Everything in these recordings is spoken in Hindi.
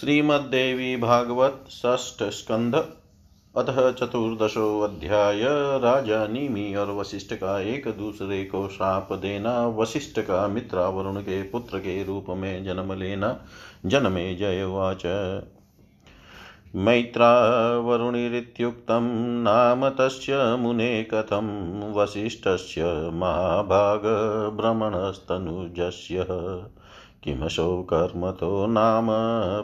श्रीमद्देवी भागवत षष्ठ स्कंध अतः चतुर्दशो अध्याय। राजा नीमी और वशिष्ठ का एक दूसरे को श्राप देना, वशिष्ठ का मित्रा वरुण के पुत्र के रूप में जन्म लेना, जन्मे जय वाच। मैत्रावरुणिरित्युक्तं नाम तस्य मुने कथं वसिष्ठस्य महाभागभ्रमणस्तनुजस्य किमशो कर्मतो नाम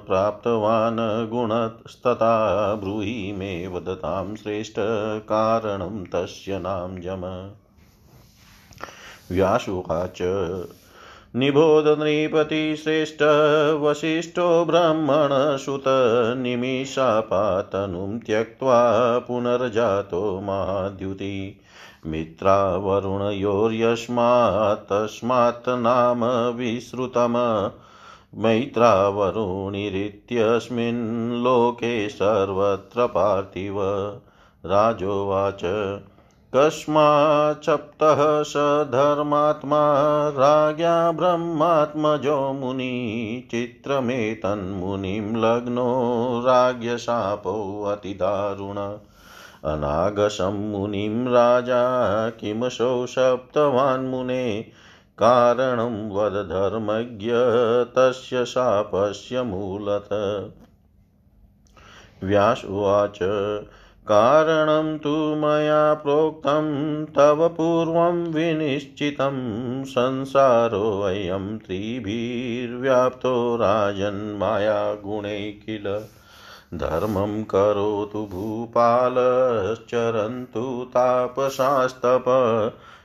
प्राप्तवान् गुणस्तथा ब्रूहि मे वदतां श्रेष्ठकारणं तस्य नाम व्यासुवाच निबोध नृपतिश्रेष्ठ वसिष्ठो ब्रह्मणसुत निमिषापातनुं त्यक्त्वा पुनर्जातो महाद्युति मित्रावरुणयोर्यस्मात् तस्मात् नाम विश्रुतम्। मैत्रावरुणिरित्यस्मिन् लोके सर्वत्र पार्थिव। राजोवाच, कस्माच्छप्तः स धर्मात्मा, राज्ञा ब्रह्मात्मजो मुनि, चित्रमेतन्मुनिं लग्नो राज्ञशापोऽतिदारुण अनागशं मुनिं राजा किमसौ सप्तवान्मुने कारणं वद धर्मज्ञ, तस्य शापस्य मूलत व्यास उवाच, कारणं तु मया प्रोक्तं, तव पूर्वं विनिश्चितं संसारोऽयं त्रिभिर्व्याप्तो राजन्मायागुणै किल। धर्मं करोतु भूपालश्चरन्तु तापसास्तप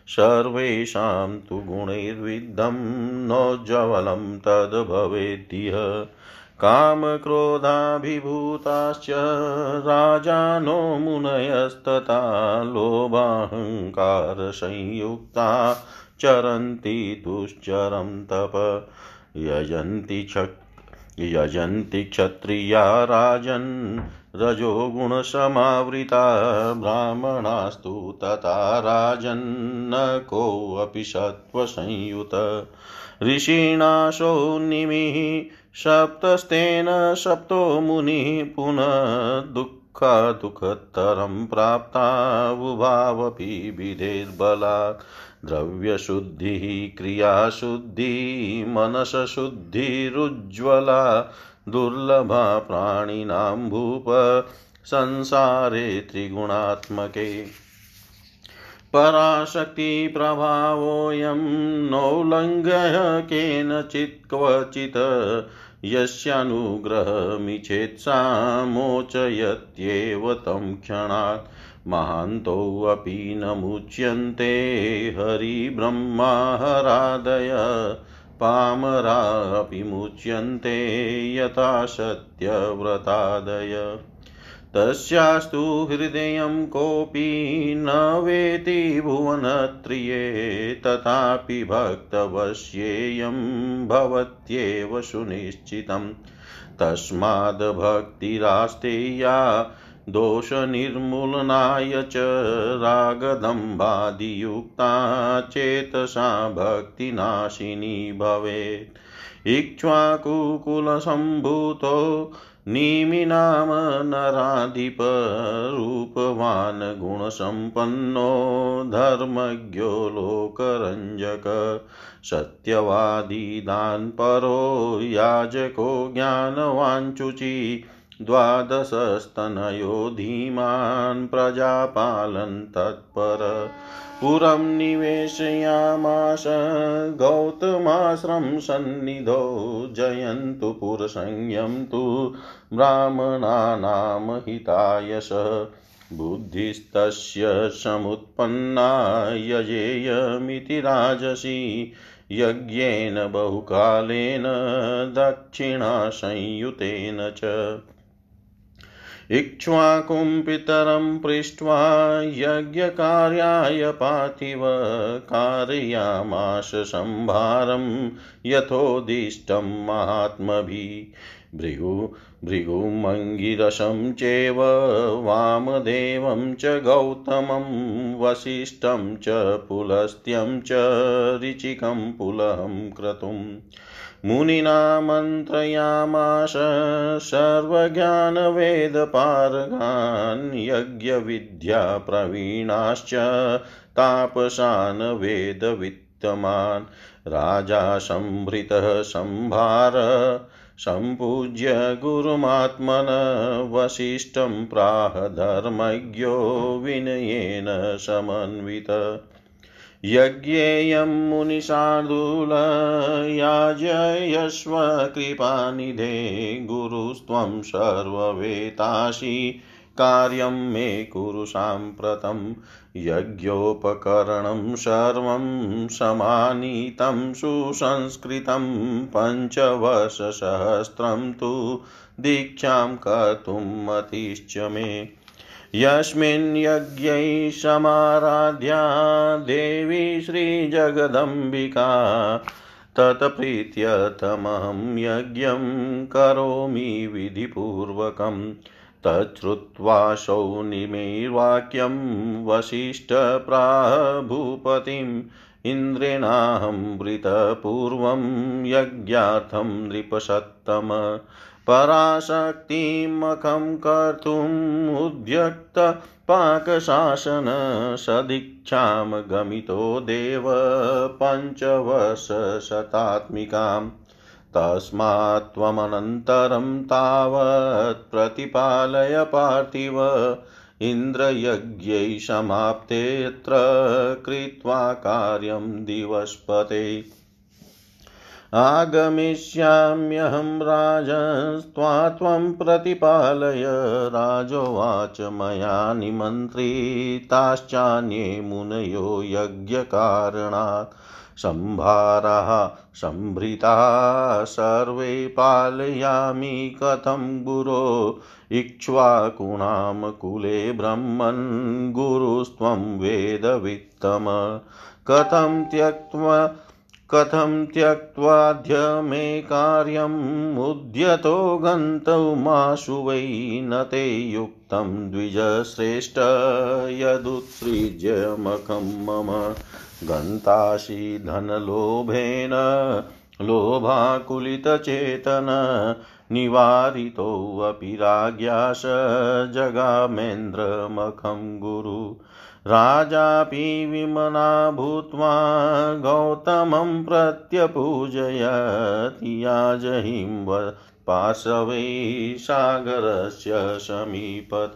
सर्वेषां तु गुणैर्विद्धं नोज्ज्वलं तद्भवेद्यः कामक्रोधाभिभूताश्च राजानो मुनयस्तथा, लोभाहङ्कारसंयुक्ता चरन्ति दुश्चरं तप। यजन्ति क्षक् यजन्ति क्षत्रिया राजन् रजोगुणसमावृता ब्राह्मणास्तु तथा राजन्न कोऽपि सत्त्वसंयुत। ऋषीणाशो निमिः सप्तस्तेन सप्तो मुनिः पुनः दुःखादुःखतरं प्राप्तावुभावपि विधेर्बलात्। द्रव्यशुद्धिः, क्रियाशुद्धिः, मनसशुद्धिरुज्ज्वला, दुर्लभा प्राणिनां भूप संसारे त्रिगुणात्मके। पराशक्तिप्रभावोऽयं नौल्लङ्घ्यः केनचित् क्वचित् यस्यानुग्रहमिच्छेत्सा मोचयत्येव तं क्षणात्। महान्तोऽपि न मुच्यन्ते हरिब्रह्माहरादय। पामरापि मुच्यन्ते यथा सत्यव्रतादय तस्यास्तु हृदयं कोऽपि न वेति भुवनत्रिये, तथापि भक्तवश्येयं भवत्येव सुनिश्चितम् तस्माद्भक्तिरास्तेया दोषनिर्मूलनाय च रागदम्बादियुक्ता चेतसा भक्तिनाशिनी भवेत्। इक्ष्वाकुकुलसम्भूतो निमिनाम नराधिपरूपवान् गुणसम्पन्नो धर्मज्ञो लोकरञ्जक सत्यवादिदान्परो याजको ज्ञानवाञ्चुचि द्वादशस्तनयो धीमान् प्रजापालन् तत्पर। पुरं निवेशयामास गौतमाश्रम सन्निधौ, जयन्तु पुरसंज्ञं तु ब्राह्मणानां हिताय स बुद्धिस्तस्य समुत्पन्ना यजेयमिति राजसी, यज्ञेन बहुकालेन दक्षिणासंयुतेन च। इक्ष्वाकुं पितरं पृष्ट्वा यज्ञकार्याय पार्थिव कारयामाश सम्भारं यथोदिष्टं महात्मभिः। भृगु भृगुमङ्गिरसं चैव वामदेवं च गौतमं, वसिष्ठं च पुलस्त्यं च ऋचिकं पुलहं क्रतुम्। मुनिना मन्त्रयामाश सर्वज्ञानवेदपारगान् यज्ञविद्याप्रवीणाश्च तापसान् वेदवित्तमान् राजा सम्भृतः सम्भार सम्पूज्य गुरुमात्मन वसिष्ठं प्राह धर्मज्ञो विनयेन समन्वित। यज्ञेयं मुनिशार्दूलयाजयस्व कृपानिधे गुरुस्त्वं सर्ववेतासि कार्यं मे कुरु साम्प्रतं, यज्ञोपकरणं सर्वं समानीतं, सुसंस्कृतं पञ्चवर्षसहस्रं तु दीक्षां कर्तुं मतिश्च मे। यस्मिन् यज्ञै समाराध्या देवी श्रीजगदम्बिका। तत्प्रीत्यर्थमहं यज्ञं करोमि विधिपूर्वकम् तच्छ्रुत्वा शौनिमेर्वाक्यं वसिष्ठप्राभूपतिम् इन्द्रेणाहं वृतपूर्वं यज्ञार्थं नृपसत्तम पराशक्तिमखं कर्तुम् उद्यक्तपाकशासन सदीक्षां गमितो देव पञ्चवर्षशतात्मिकाम् तस्मात् त्वमनन्तरं तावत् प्रतिपालय पार्थिव। इन्द्रयज्ञै समाप्तेऽत्र कृत्वा कार्यं दिवस्पते। आगमिष्याम्यहं राजस्त्वा त्वं प्रतिपालय। राजोवाच मया निमन्त्रिताश्चान्ये मुनयो यज्ञकारणात्। सम्भाराः सम्भृता सर्वे पालयामि कथं गुरो। इक्ष्वाकुणां कुले ब्रह्मन् गुरुस्त्वं वेदवित्तम। कथं त्यक्त्वा कथं त्यक्त्वाद्य मे कार्यम् उद्यतो गन्तुमाशु वै न ते युक्तं द्विजश्रेष्ठ यदुत्सृज्यमखं मम गन्तासि धनलोभेन लोभाकुलितचेतन निवारितोऽपि राज्ञा स जगामेन्द्रमखं गुरु राजापि विमना भूत्वा गौतमं प्रत्यपूजयति पार्श्वे सागरस्य समीपत।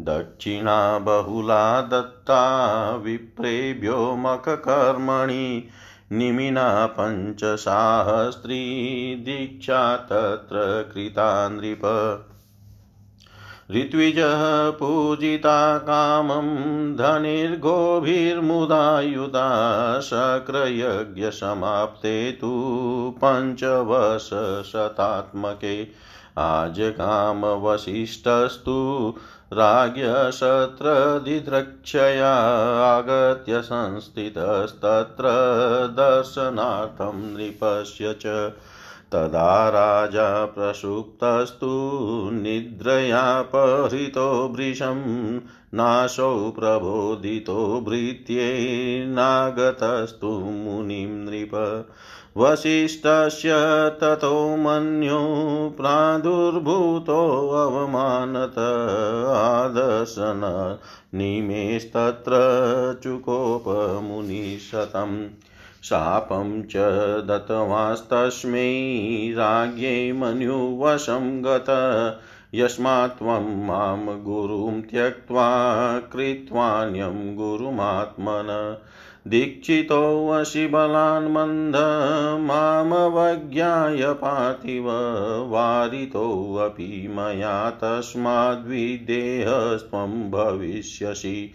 दक्षिणा बहुला दत्ता, विप्रेभ्यो मखकर्मणि निमिना पञ्चसाहस्री दीक्षा तत्र कृता नृप ऋत्विजः पूजिता कामं धनिर्गोभिर्मुदायुधा शक्रयज्ञसमाप्ते तु पञ्चवशशतात्मके आजगामवसिष्ठस्तु राज्ञशत्रदिद्रक्षया आगत्य संस्थितस्तत्र दर्शनार्थं नृपस्य च तदा राजा प्रसुप्तस्तु निद्रया परितो वृषं नाशौ प्रबोधितो भृत्येनागतस्तु मुनिं नृप। वसिष्ठस्य ततो मन्यो प्रादुर्भूतोऽवमानत आदर्शन निमेस्तत्र चुकोपमुनिशतम्। शापं च दत्तवास्तस्मै राज्ञै मन्युवशं गत। यस्मात् त्वं माँ गुरुं त्यक्त्वा कृत्वान्यं गुरुमात्मन। दीक्षितोऽसि बलान् मन्द मामवज्ञाय पार्थिव वारितोऽपि मया तस्माद्विदेहस्त्वं भविष्यसि।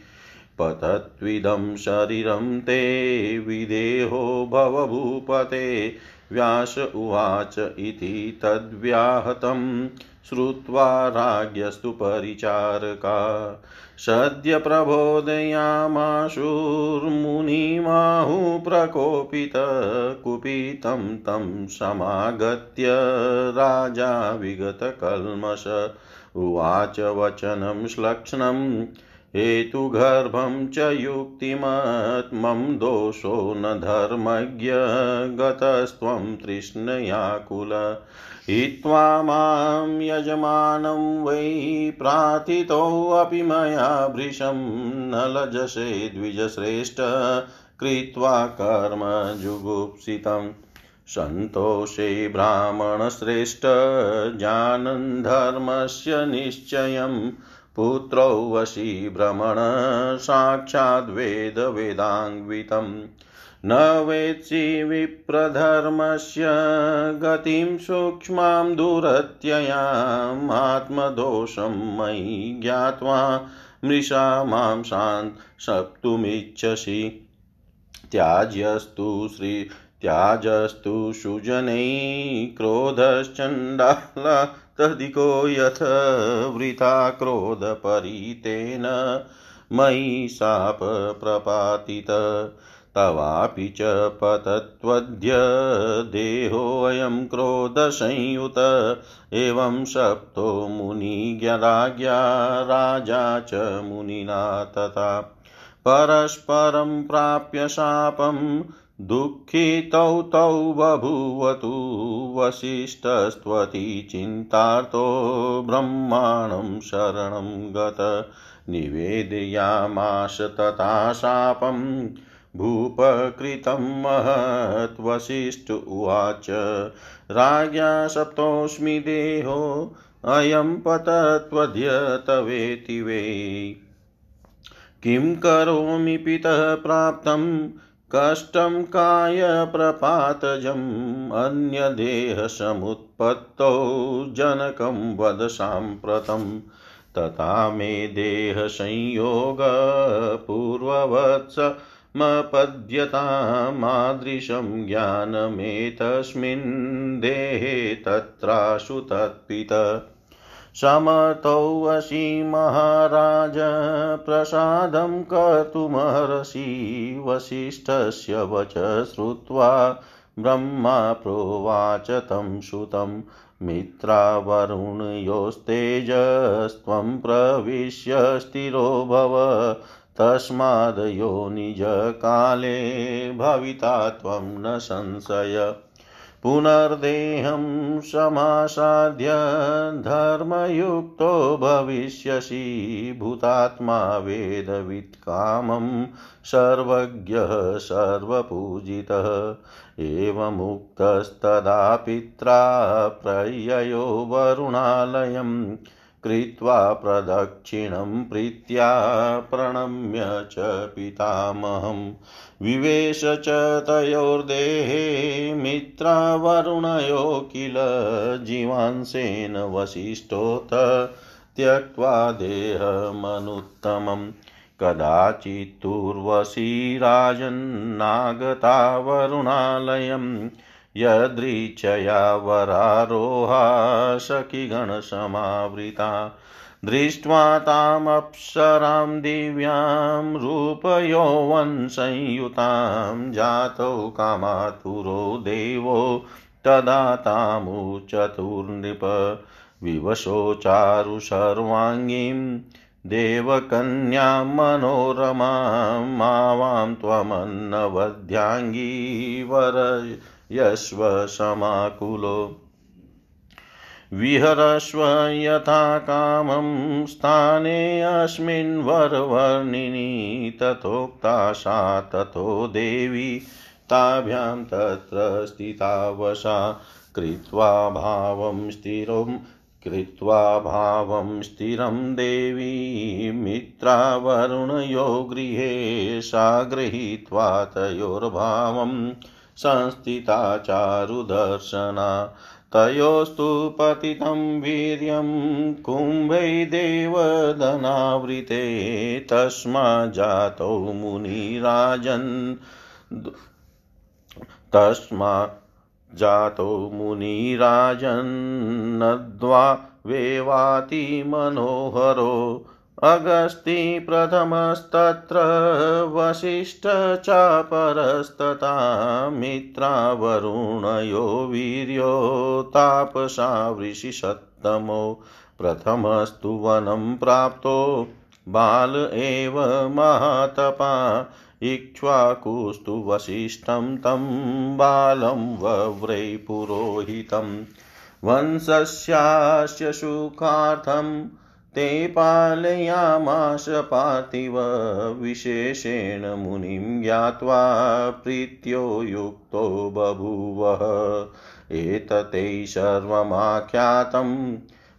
पतत्विदं शरीरं ते विदेहो भवभूपते। व्यास उवाच इति तद्व्याहतं, श्रुत्वा राज्ञस्तु परिचारका। सद्य प्रकोपित, कुपितं तं समागत्य राजा विगतकल्मष। उवाच वचनं श्लक्ष्णं हेतुगर्भं च युक्तिमत्मं दोषो न धर्मज्ञ गतस्त्वं तृष्णयाकुल। हित्वा माँ यजमानं वै प्रार्थितोऽपि मया भृशं न लजसे द्विजश्रेष्ठ कृत्वा कर्म जुगुप्सितम् सन्तोषे ब्राह्मणश्रेष्ठ जानन् धर्मस्य निश्चयं पुत्रौ वशी भ्रमण साक्षाद्वेदवेदाङ्वितम् न वेत्सि विप्रधर्मस्य गतिं सूक्ष्मां दुरत्ययाम्। आत्मदोषं मयि ज्ञात्वा मृषा माँ शान् सप्तुमिच्छसि त्याज्यस्तु श्री त्याजस्तु सुजनै क्रोधश्चण्डालतधिको यथ वृथा क्रोधपरीतेन मयि शापप्रपातित तवापि च पतत्वद्य देहोऽयं क्रोधसंयुत। एवं सप्तो मुनिज्ञराज्ञा राजा च मुनिना तथा। परस्परं प्राप्य शापं दुःखितौ तौ बभूवतु वसिष्ठस्त्वति चिन्तार्तो ब्रह्माणं शरणं गत निवेदयामाश तथा शापं भूपकृतं महत् वसिष्ठ उवाच। राज्ञा सप्तोऽस्मि देहो अयं पतत्वद्य तवेति वै। किं करोमि पितः प्राप्तं कष्टं कायप्रपातजम् अन्यदेहसमुत्पत्तौ जनकं वद साम्प्रतं। तथा मे देहसंयोगपूर्ववत्समपद्यतामादृशं ज्ञानमेतस्मिन् देहे तत्राशु तत्पित। समर्थोऽसि महाराज, प्रसादं कर्तुमर्हसि। वसिष्ठस्य वच श्रुत्वा ब्रह्मा प्रोवाच तं सुतं। मित्रावरुणयोस्तेजस्त्वं प्रविश्य स्थिरो भव। तस्मादयो निजकाले भविता त्वं न संशय। पुनर्देहं समासाद्य धर्मयुक्तो भविष्यसि, भूतात्मा वेदवित्कामं सर्वज्ञः सर्वपूजितः, एवमुक्तस्तदा पित्रा प्रययो वरुणालयम् कृत्वा प्रदक्षिणं प्रीत्या प्रणम्य च पितामहं विवेश च तयोर्देहे मित्रावरुणयो किल जीवांसेन वसिष्ठोत त्यक्त्वा देहमनुत्तमम्। कदाचित्तुर्वशी राजन्नागता वरुणालयम् यदृच्छया वरारोहा सखिगणसमावृता। दृष्ट्वा तामप्सरां दिव्यां रूपयौवनसंयुतां जातौ कामातुरो देवो तदा तामुचतुर्नृप विवशो चारु सर्वाङ्गीं देवकन्यां मनोरमां मावां त्वमन्नवध्याङ्गी वर यस्व समाकुलो विहरस्व यथा कामं स्थानेऽस्मिन् वरवर्णिनि तथोक्ता सा तथो देवी ताभ्यां तत्र स्थिता वशा कृत्वा भावं स्थिरं, कृत्वा भावं स्थिरं देवी मित्रावरुणयो गृहे सा गृहीत्वा तयोर्भावं संस्थिता चारुदर्शना तयोस्तु पतितं वीर्यं कुम्भै देवदनावृते तस्मा जातौ मुनिराजन् तस्मा जातो मुनिराजन्नद्वा वेवाति मनोहरो अगस्ति प्रथमस्तत्र वसिष्ठ चापरस्तथा मित्रावरुणयो वीर्यो तापसा वृषिषत्तमो प्रथमस्तु वनं प्राप्तो बाल एव महातपा इक्ष्वाकुस्तु वसिष्ठं तं बालं वव्रै पुरोहितं वंशस्यास्य सुखार्थं ते पालयामाश पार्थिव विशेषेण मुनिं ज्ञात्वा प्रीत्यो युक्तो बभूवः। एतते सर्वमाख्यातं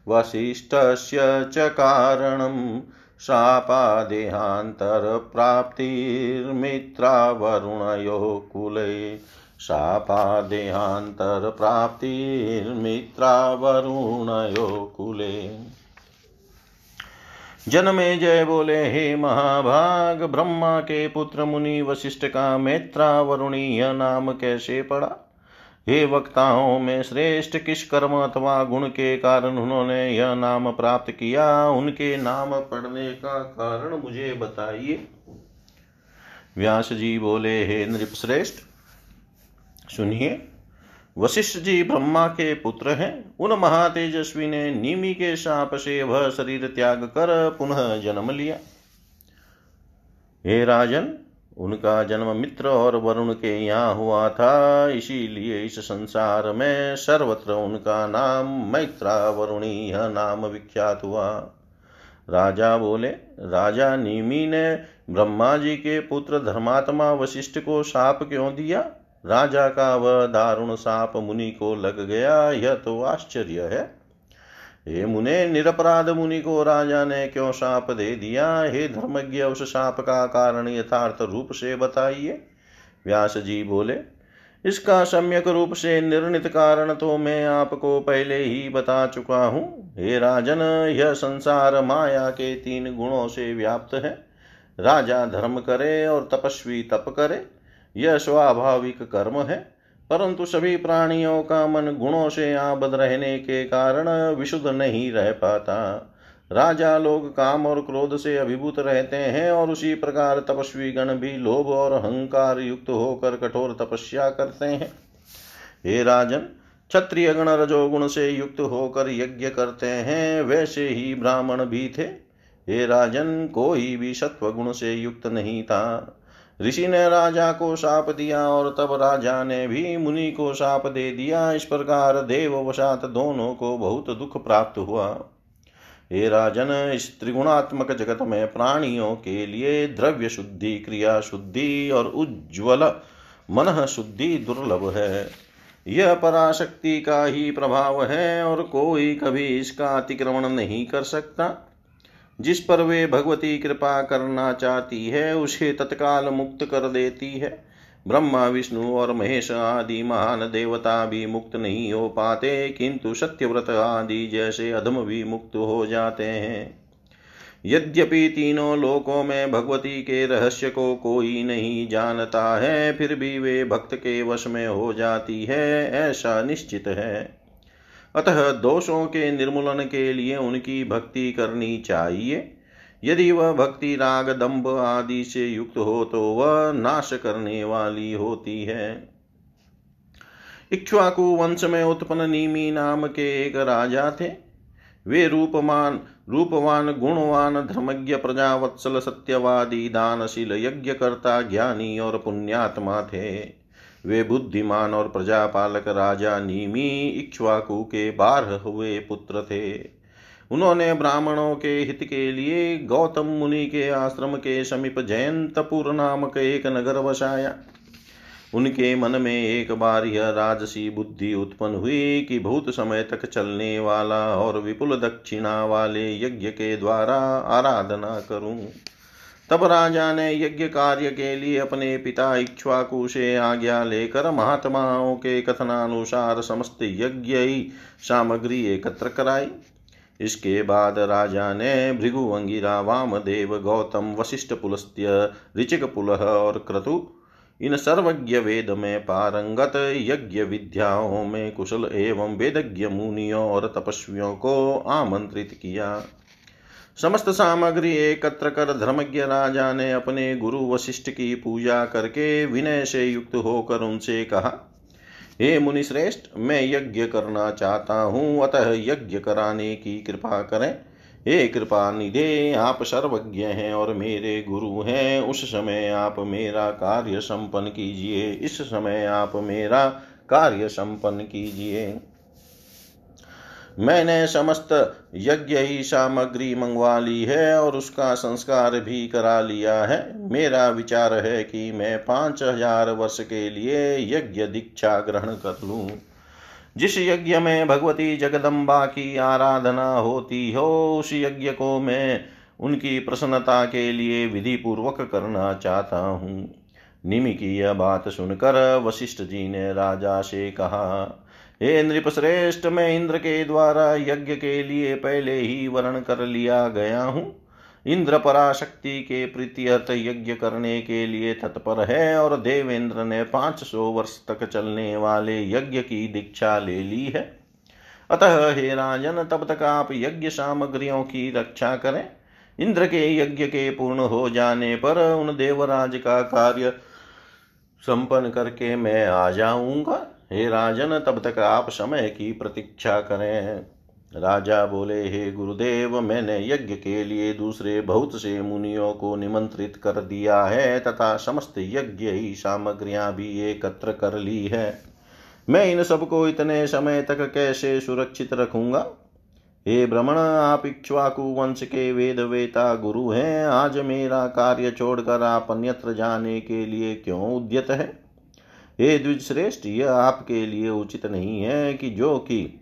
वसिष्ठस्य च कारणं शापादेहान्तरप्राप्तिर्मित्रावरुणयोः कुले। शापादेहान्तरप्राप्तिर्मित्रावरुणयोः कुले। जनमे जय बोले हे महाभाग, ब्रह्मा के पुत्र मुनि, वशिष्ठ का मैत्रावरुणीय नाम कैसे पड़ा? हे वक्ताओं, में श्रेष्ठ किस कर्म अथवा गुण के कारण उन्होंने यह नाम प्राप्त किया। उनके नाम पढ़ने का कारण मुझे बताइए। व्यास जी बोले, हे नृप श्रेष्ठ, सुनिए। वशिष्ठ जी ब्रह्मा के पुत्र हैं। उन महातेजस्वी ने नीमी के साप से वह शरीर त्याग कर पुनः जन्म लिया। हे राजन, उनका जन्म मित्र और वरुण के यहाँ हुआ था। इसीलिए इस संसार में सर्वत्र उनका नाम मैत्रा वरुणी यह नाम विख्यात हुआ। राजा बोले, राजा नीमी ने ब्रह्मा जी के पुत्र धर्मात्मा वशिष्ठ को साप क्यों दिया? राजा का वह दारुण साप मुनि को लग गया। यह तो आश्चर्य है। हे मुने, निरपराध मुनि को राजा ने क्यों साप दे दिया? हे धर्मज्ञ, उस साप का कारण यथार्थ रूप से बताइए। व्यास जी बोले, इसका सम्यक रूप से निर्णित कारण तो मैं आपको पहले ही बता चुका हूँ। हे राजन, यह संसार माया के तीन गुणों से व्याप्त है। राजा धर्म करे और तपस्वी तप करे। यह स्वाभाविक कर्म है, परंतु सभी प्राणियों का मन गुणों से आबद रहने के कारण विशुद्ध नहीं रह पाता। राजा लोग काम और क्रोध से अभिभूत रहते हैं और उसी प्रकार तपस्वी गण भी लोभ और अहंकार युक्त होकर कठोर तपस्या करते हैं। हे राजन, क्षत्रिय गण रजोगुण से युक्त होकर यज्ञ करते हैं, वैसे ही ब्राह्मण भी थे। हे राजन, कोई भी सत्व गुण से युक्त नहीं था। ऋषि ने राजा को शाप दिया और तब राजा ने भी मुनि को शाप दे दिया। इस प्रकार देव वशात दोनों को बहुत दुख प्राप्त हुआ। हे राजन, इस त्रिगुणात्मक जगत में प्राणियों के लिए द्रव्य शुद्धि, क्रिया शुद्धि और उज्ज्वल मन शुद्धि दुर्लभ है। यह पराशक्ति का ही प्रभाव है और कोई कभी इसका अतिक्रमण नहीं कर सकता। जिस पर वे भगवती कृपा करना चाहती है, उसे तत्काल मुक्त कर देती है। ब्रह्मा, विष्णु और महेश आदि महान देवता भी मुक्त नहीं हो पाते, किंतु सत्यव्रत आदि जैसे अधम भी मुक्त हो जाते हैं। यद्यपि तीनों लोकों में भगवती के रहस्य को कोई नहीं जानता है, फिर भी वे भक्त के वश में हो जाती है, ऐसा निश्चित है। अतः दोषों के निर्मूलन के लिए उनकी भक्ति करनी चाहिए। यदि वह भक्ति राग, दंभ आदि से युक्त हो तो वह नाश करने वाली होती है। इक्ष्वाकु वंश में उत्पन्न नीमी नाम के एक राजा थे। वे रूपमान, रूपवान, गुणवान, धर्मज्ञ, प्रजावत्सल, सत्यवादी, दानशील, यज्ञकर्ता, ज्ञानी और पुण्यात्मा थे। वे बुद्धिमान और प्रजापालक राजा नीमी इक्ष्वाकु के बारह हुए पुत्र थे। उन्होंने ब्राह्मणों के हित के लिए गौतम मुनि के आश्रम के समीप जयंतपुर नामक एक नगर बसाया उनके मन में एक बार यह राजसी बुद्धि उत्पन्न हुई कि बहुत समय तक चलने वाला और विपुल दक्षिणा वाले यज्ञ के द्वारा आराधना करूँ। तब राजा ने यज्ञ कार्य के लिए अपने पिता इक्ष्वाकु से आज्ञा लेकर महात्माओं के कथनानुसार समस्त यज्ञ सामग्री एकत्र कराई। इसके बाद राजा ने भृगु अंगिरा, वामदेव, गौतम, वशिष्ठ पुलस्त्य, ऋचिक पुलह और क्रतु, इन सर्वज्ञ वेद में पारंगत यज्ञ विद्याओं में कुशल एवं वेदज्ञ मुनियों और तपस्वियों को आमंत्रित किया। समस्त सामग्री एकत्र कर धर्मज्ञ राजा ने अपने गुरु वशिष्ठ की पूजा करके विनय से युक्त होकर उनसे कहा, हे मुनि श्रेष्ठ मैं यज्ञ करना चाहता हूँ, अतः यज्ञ कराने की कृपा करें। हे कृपा निधे, आप सर्वज्ञ हैं और मेरे गुरु हैं। उस समय आप मेरा कार्य संपन्न कीजिए, इस समय आप मेरा कार्य संपन्न कीजिए। मैंने समस्त यज्ञ ही सामग्री मंगवा ली है और उसका संस्कार भी करा लिया है। मेरा विचार है कि मैं पाँच हज़ार वर्ष के लिए यज्ञ दीक्षा ग्रहण कर लूँ। जिस यज्ञ में भगवती जगदम्बा की आराधना होती हो, उस यज्ञ को मैं उनकी प्रसन्नता के लिए विधि पूर्वक करना चाहता हूँ। निमि की यह बात सुनकर वशिष्ठ जी ने राजा से कहा हे नृप श्रेष्ठ, मैं इंद्र के द्वारा यज्ञ के लिए पहले ही वर्ण कर लिया गया हूँ। इंद्र पराशक्ति के प्रीत्यर्थ यज्ञ करने के लिए तत्पर है और देवेंद्र ने पाँच सौ वर्ष तक चलने वाले यज्ञ की दीक्षा ले ली है। अतः हे राजन, तब तक आप यज्ञ सामग्रियों की रक्षा करें। इंद्र के यज्ञ के पूर्ण हो जाने पर उन देवराज का कार्य संपन्न करके मैं आ जाऊँगा। हे राजन, तब तक आप समय की प्रतीक्षा करें। राजा बोले, हे गुरुदेव, मैंने यज्ञ के लिए दूसरे बहुत से मुनियों को निमंत्रित कर दिया है, तथा समस्त यज्ञ ही सामग्रियाँ भी एकत्र कर ली है। मैं इन सबको इतने समय तक कैसे सुरक्षित रखूँगा? हे भ्रमण आप इक्ष्वाकु वंश के वेद वेता गुरु हैं। आज मेरा कार्य छोड़कर आप अन्यत्र जाने के लिए क्यों उद्यत है? हे द्विज श्रेष्ठ यह आपके लिए उचित नहीं है कि जो कि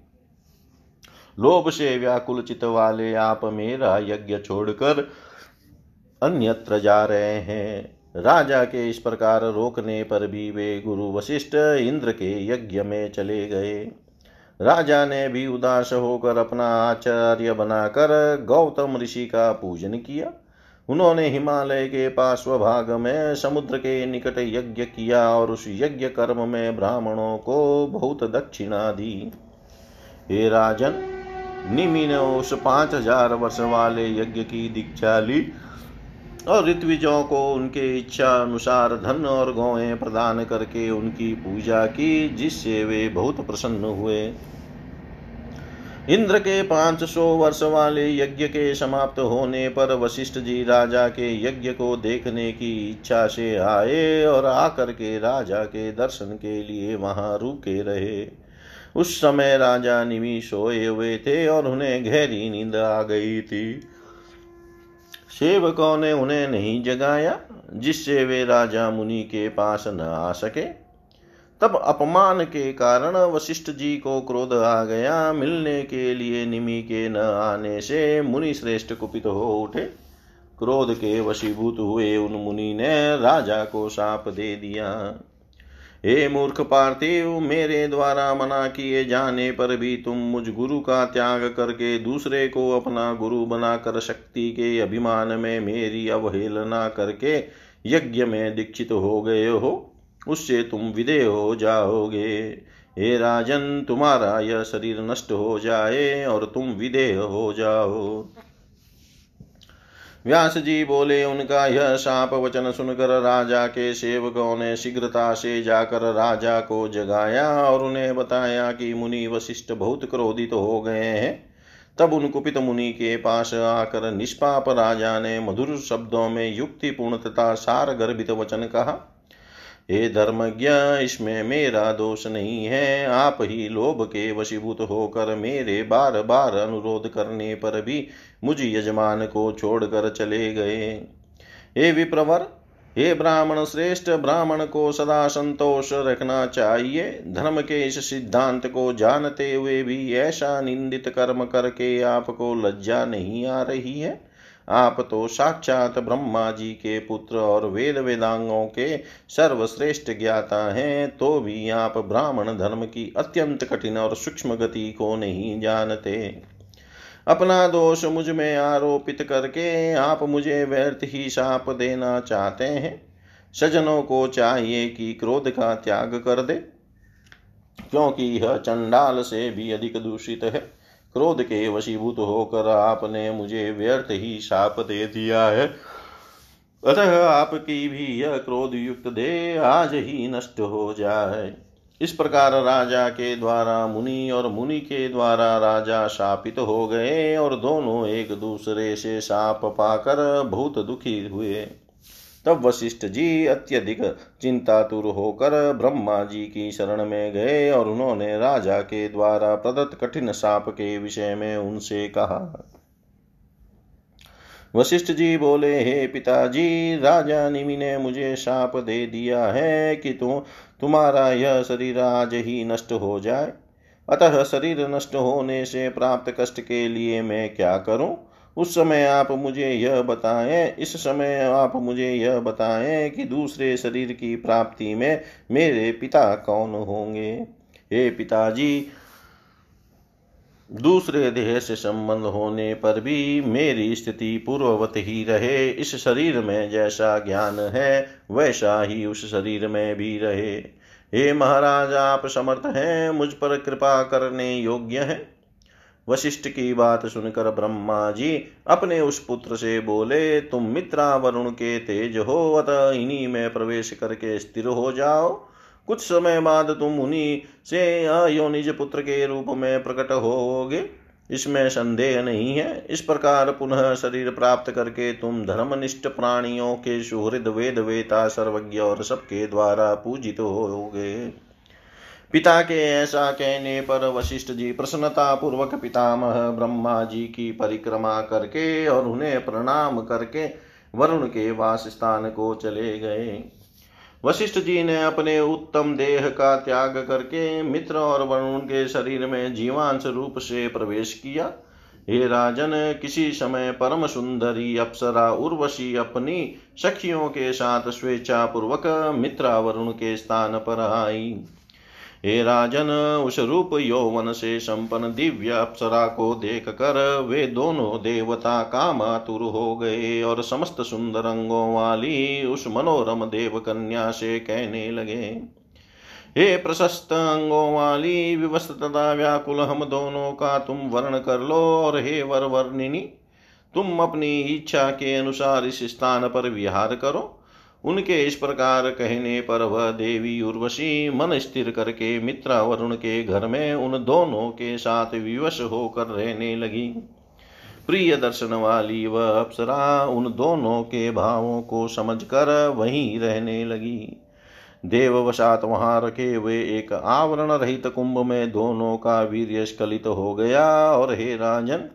लोभ से व्याकुल चित वाले आप मेरा यज्ञ छोड़कर अन्यत्र जा रहे हैं। राजा के इस प्रकार रोकने पर भी वे गुरु वशिष्ठ इंद्र के यज्ञ में चले गए। राजा ने भी उदास होकर अपना आचार्य बनाकर गौतम ऋषि का पूजन किया। उन्होंने हिमालय के पार्श्व भाग में समुद्र के निकट यज्ञ किया और उस यज्ञ कर्म में ब्राह्मणों को बहुत दक्षिणा दी। हे राजन, निमि ने उस पाँच हज़ार वर्ष वाले यज्ञ की दीक्षा ली और ऋत्विजों को उनके इच्छा अनुसार धन और गौएँ प्रदान करके उनकी पूजा की, जिससे वे बहुत प्रसन्न हुए। इंद्र के पाँच सौ वर्ष वाले यज्ञ के समाप्त होने पर वशिष्ठ जी राजा के यज्ञ को देखने की इच्छा से आए और आकर के राजा के दर्शन के लिए वहाँ रुके रहे। उस समय राजा निमि सोए हुए थे और उन्हें गहरी नींद आ गई थी। सेवकों ने उन्हें नहीं जगाया, जिससे वे राजा मुनि के पास न आ सके। तब अपमान के कारण वशिष्ठ जी को क्रोध आ गया। मिलने के लिए निमि के न आने से मुनि श्रेष्ठ कुपित हो उठे। क्रोध के वशीभूत हुए उन मुनि ने राजा को साप दे दिया। हे मूर्ख पार्थिव, मेरे द्वारा मना किए जाने पर भी तुम मुझ गुरु का त्याग करके दूसरे को अपना गुरु बनाकर शक्ति के अभिमान में मेरी अवहेलना करके यज्ञ में दीक्षित हो गए हो। उससे तुम विदे हो जाओगे। हे राजन, तुम्हारा यह शरीर नष्ट हो जाए और तुम विदेह हो जाओ। व्यास जी बोले, उनका यह साप वचन सुनकर राजा के सेवकों ने शीघ्रता से जाकर राजा को जगाया और उन्हें बताया कि मुनि वशिष्ठ बहुत क्रोधित तो हो गए हैं। तब उन कुपित मुनि के पास आकर निष्पाप राजा ने मधुर शब्दों में युक्तिपूर्ण तथा सार गर्भित वचन कहा हे धर्मज्ञ, इसमें मेरा दोष नहीं है। आप ही लोभ के वशीभूत होकर मेरे बार बार अनुरोध करने पर भी मुझ यजमान को छोड़कर चले गए। हे विप्रवर, हे ब्राह्मण श्रेष्ठ, ब्राह्मण को सदा संतोष रखना चाहिए। धर्म के इस सिद्धांत को जानते हुए भी ऐसा निंदित कर्म करके आपको लज्जा नहीं आ रही है। आप तो साक्षात ब्रह्मा जी के पुत्र और वेद वेदांगों के सर्वश्रेष्ठ ज्ञाता हैं तो भी आप ब्राह्मण धर्म की अत्यंत कठिन और सूक्ष्म गति को नहीं जानते। अपना दोष मुझमें आरोपित करके आप मुझे व्यर्थ ही साप देना चाहते हैं। सजनों को चाहिए कि क्रोध का त्याग कर दे, क्योंकि यह चंडाल से भी अधिक दूषित है। क्रोध के वशीभूत होकर आपने मुझे व्यर्थ ही शाप दे दिया है। अतः आपकी भी यह क्रोध युक्त दे आज ही नष्ट हो जाए। इस प्रकार राजा के द्वारा, मुनि और मुनि के द्वारा राजा शापित हो गए और दोनों एक दूसरे से शाप पाकर बहुत दुखी हुए। तब वशिष्ठ जी अत्यधिक चिंतातुर होकर ब्रह्मा जी की शरण में गए और उन्होंने राजा के द्वारा प्रदत्त कठिन साप के विषय में उनसे कहा। वशिष्ठ जी बोले, हे पिताजी राजा निमि ने मुझे शाप दे दिया है कि तुम तुम्हारा यह शरीर आज ही नष्ट हो जाए। अतः शरीर नष्ट होने से प्राप्त कष्ट के लिए मैं क्या करूँ? उस समय आप मुझे यह बताएँ, इस समय आप मुझे यह बताएँ कि दूसरे शरीर की प्राप्ति में मेरे पिता कौन होंगे? हे पिताजी, दूसरे देह से संबंध होने पर भी मेरी स्थिति पूर्ववत ही रहे। इस शरीर में जैसा ज्ञान है, वैसा ही उस शरीर में भी रहे। हे महाराज, आप समर्थ हैं, मुझ पर कृपा करने योग्य हैं। वशिष्ठ की बात सुनकर ब्रह्मा जी अपने उस पुत्र से बोले, तुम मित्रा वरुण के तेज हो, अतः इन्हीं में प्रवेश करके स्थिर हो जाओ। कुछ समय बाद तुम उन्हीं से अयोनिज पुत्र के रूप में प्रकट होगे। इसमें संदेह नहीं है। इस प्रकार पुनः शरीर प्राप्त करके तुम धर्मनिष्ठ प्राणियों के सुहृद वेद वेता सर्वज्ञ और सबके द्वारा पूजित होगे। पिता के ऐसा कहने पर वशिष्ठ जी प्रसन्नता पूर्वक पितामह ब्रह्मा जी की परिक्रमा करके और उन्हें प्रणाम करके वरुण के वास स्थान को चले गए। वशिष्ठ जी ने अपने उत्तम देह का त्याग करके मित्र और वरुण के शरीर में जीवांश रूप से प्रवेश किया। हे राजन, किसी समय परम सुंदरी, अप्सरा, उर्वशी अपनी सखियों के साथ स्वेच्छा पूर्वक मित्रा वरुण के स्थान पर आई। हे राजन, उस रूप यौवन से संपन्न दिव्य अप्सरा को देख कर वे दोनों देवता कामातुर हो गए और समस्त सुंदर अंगों वाली उस मनोरम देव कन्या से कहने लगे, हे प्रशस्त अंगों वाली विवस्त तथा व्याकुल, हम दोनों का तुम वर्ण कर लो और हे वर वर्णिनी तुम अपनी इच्छा के अनुसार इस स्थान पर विहार करो। उनके इस प्रकार कहने पर वह देवी उर्वशी मन स्थिर करके मित्रा वरुण के घर में उन दोनों के साथ विवश होकर रहने लगी। प्रिय दर्शन वाली वह अप्सरा उन दोनों के भावों को समझकर वहीं रहने लगी। देववशात वहाँ रखे हुए एक आवरण रहित कुंभ में दोनों का वीर्य स्खलित हो गया और हे राजन,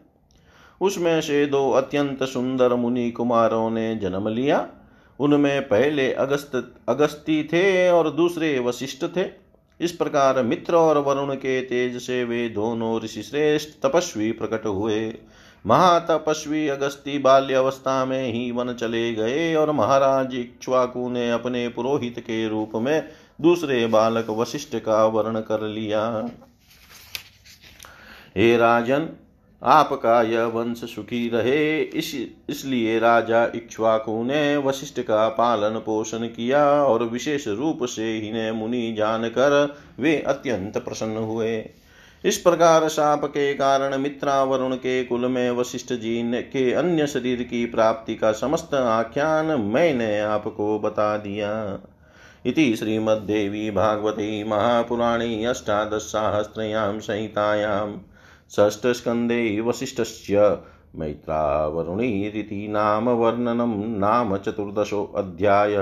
उसमें से दो अत्यंत सुंदर मुनि कुमारों ने जन्म लिया। उनमें पहले अगस्त, अगस्ती थे और दूसरे वशिष्ठ थे। इस प्रकार मित्र और वरुण के तेज से वे दोनों ऋषि श्रेष्ठ तपस्वी प्रकट हुए। महातपस्वी अगस्ती बाल्य अवस्था में ही वन चले गए और महाराज इक्ष्वाकु ने अपने पुरोहित के रूप में दूसरे बालक वशिष्ठ का वर्ण कर लिया। हे राजन आपका यह वंश सुखी रहे। इस, इसलिए राजा इक्ष्वाकु ने वशिष्ठ का पालन पोषण किया और विशेष रूप से इन्हें मुनि जानकर वे अत्यंत प्रसन्न हुए। इस प्रकार शाप के कारण मित्रा वरुण के कुल में वशिष्ठ जी ने, के अन्य शरीर की प्राप्ति का समस्त आख्यान मैंने आपको बता दिया। इति श्रीमद्देवी भागवती महापुराणी अष्टादशसाहस्रयां संहितायाम् षष्ठस्कन्धे वसिष्ठस्य मैत्रावरुणीरिति नाम वर्णनं नाम चतुर्दशोऽध्याय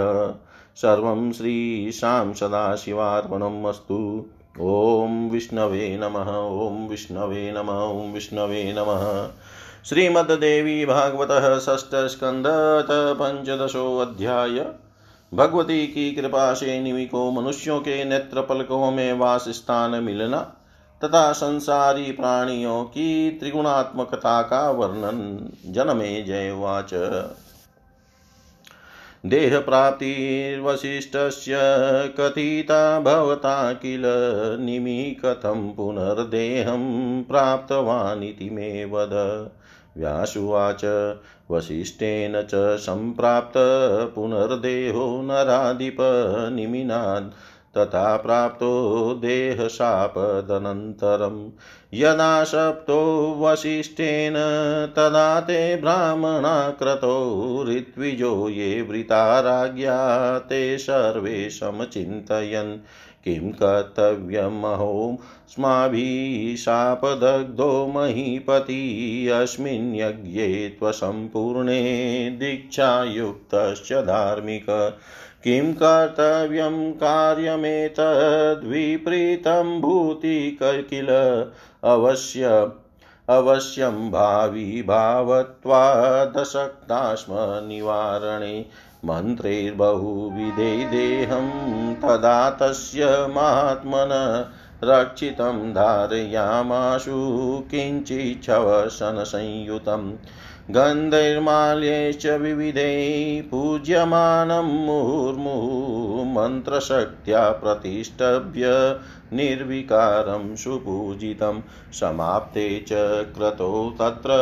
सर्वं श्रीशां सदाशिवार्पणम् अस्तु। ॐ विष्णवे नमः, ॐ विष्णवे नमः, ॐ विष्णवे नमः। श्रीमद्देवी भागवतः षष्ठस्कन्धत पञ्चदशोऽध्याय भगवती की कृपा से निमि मनुष्यों के नेत्र पलकों में वास स्थान मिलना। तथा संसारी प्राणियों की त्रिगुणात्मकता का वर्णन। जनमे जयवाच। देहप्राप्तिर्वसिष्ठस्य कथिता भवता किल निमि कथं पुनर्देहं प्राप्तवानिति मे वद। व्यासुवाच, वसिष्ठेन च सम्प्राप्त पुनर्देहो नराधिपनिमिनात् तथा प्राप्तो देहशापदनन्तरं। यदा सप्तो वसिष्ठेन तदा ते ब्राह्मणा ऋत्विजो ये वृता राज्ञा ते सर्वे समचिन्तयन् किं कर्तव्यमहो स्माभिः शापदग्धो महीपति, अस्मिन् यज्ञे त्वसम्पूर्णे दीक्षायुक्तश्च धार्मिक किं कर्तव्यं कार्यमेतद्विपरीतं भूति किल? अवश्य, अवश्यं भावी भावत्वादशक्ता निवारणे मन्त्रैर्बहुविधे देहं तदा तस्य महात्मन रक्षितं धारयामाशु किञ्चिच्छवसनसंयुतम् गन्धैर्माल्यैश्च विविधैः पूज्यमानं मुहुर्मुहुः मन्त्रशक्त्या प्रतिष्ठभ्य निर्विकारं सुपूजितं समाप्ते च क्रतो तत्र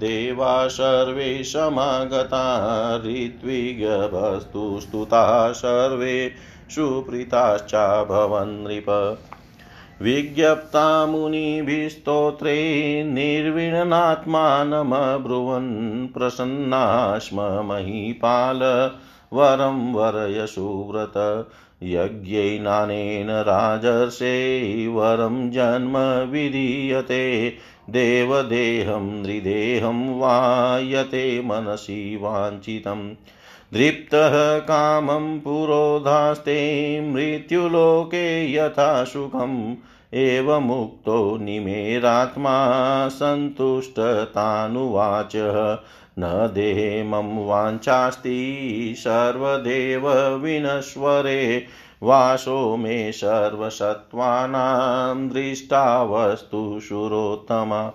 देवा सर्वे समागता ऋत्विगवस्तुस्तुताः सर्वे सुप्रीताश्चाभवन् नृप विज्ञप्ता मुनिभिस्तोत्रे निर्विणनात्मानमब्रुवन् प्रसन्नाश्म महीपाल वरं वरय सुव्रत यज्ञैनानेन राजर्षे वरं जन्म विधीयते देवदेहं नृदेहं वा यते मनसि वाञ्छितम् दृप्तः कामं पुरोधास्ते मृत्युलोके यथा सुखम् एवमुक्तो निमेरात्मा सन्तुष्टतानुवाच। न देहे मम वाञ्छास्ति सर्वदेव विनश्वरे। वासो मे सर्वसत्त्वानां दृष्टावस्तु शुरोत्तमा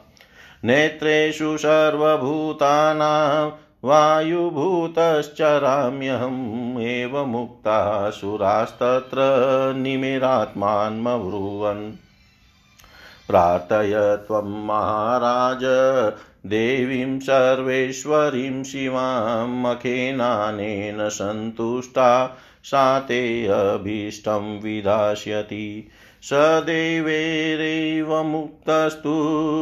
नेत्रेषु सर्वभूतानां वायुभूतश्चराम्यहम् एवमुक्ता सुरास्तत्र निमिरात्मान्मब्रुवन्। प्रार्थय त्वं महाराज, देवीं सर्वेश्वरीं शिवां मखेनानेन सन्तुष्टा, सा ते विधास्यति स देवैरेव मुक्तस्तु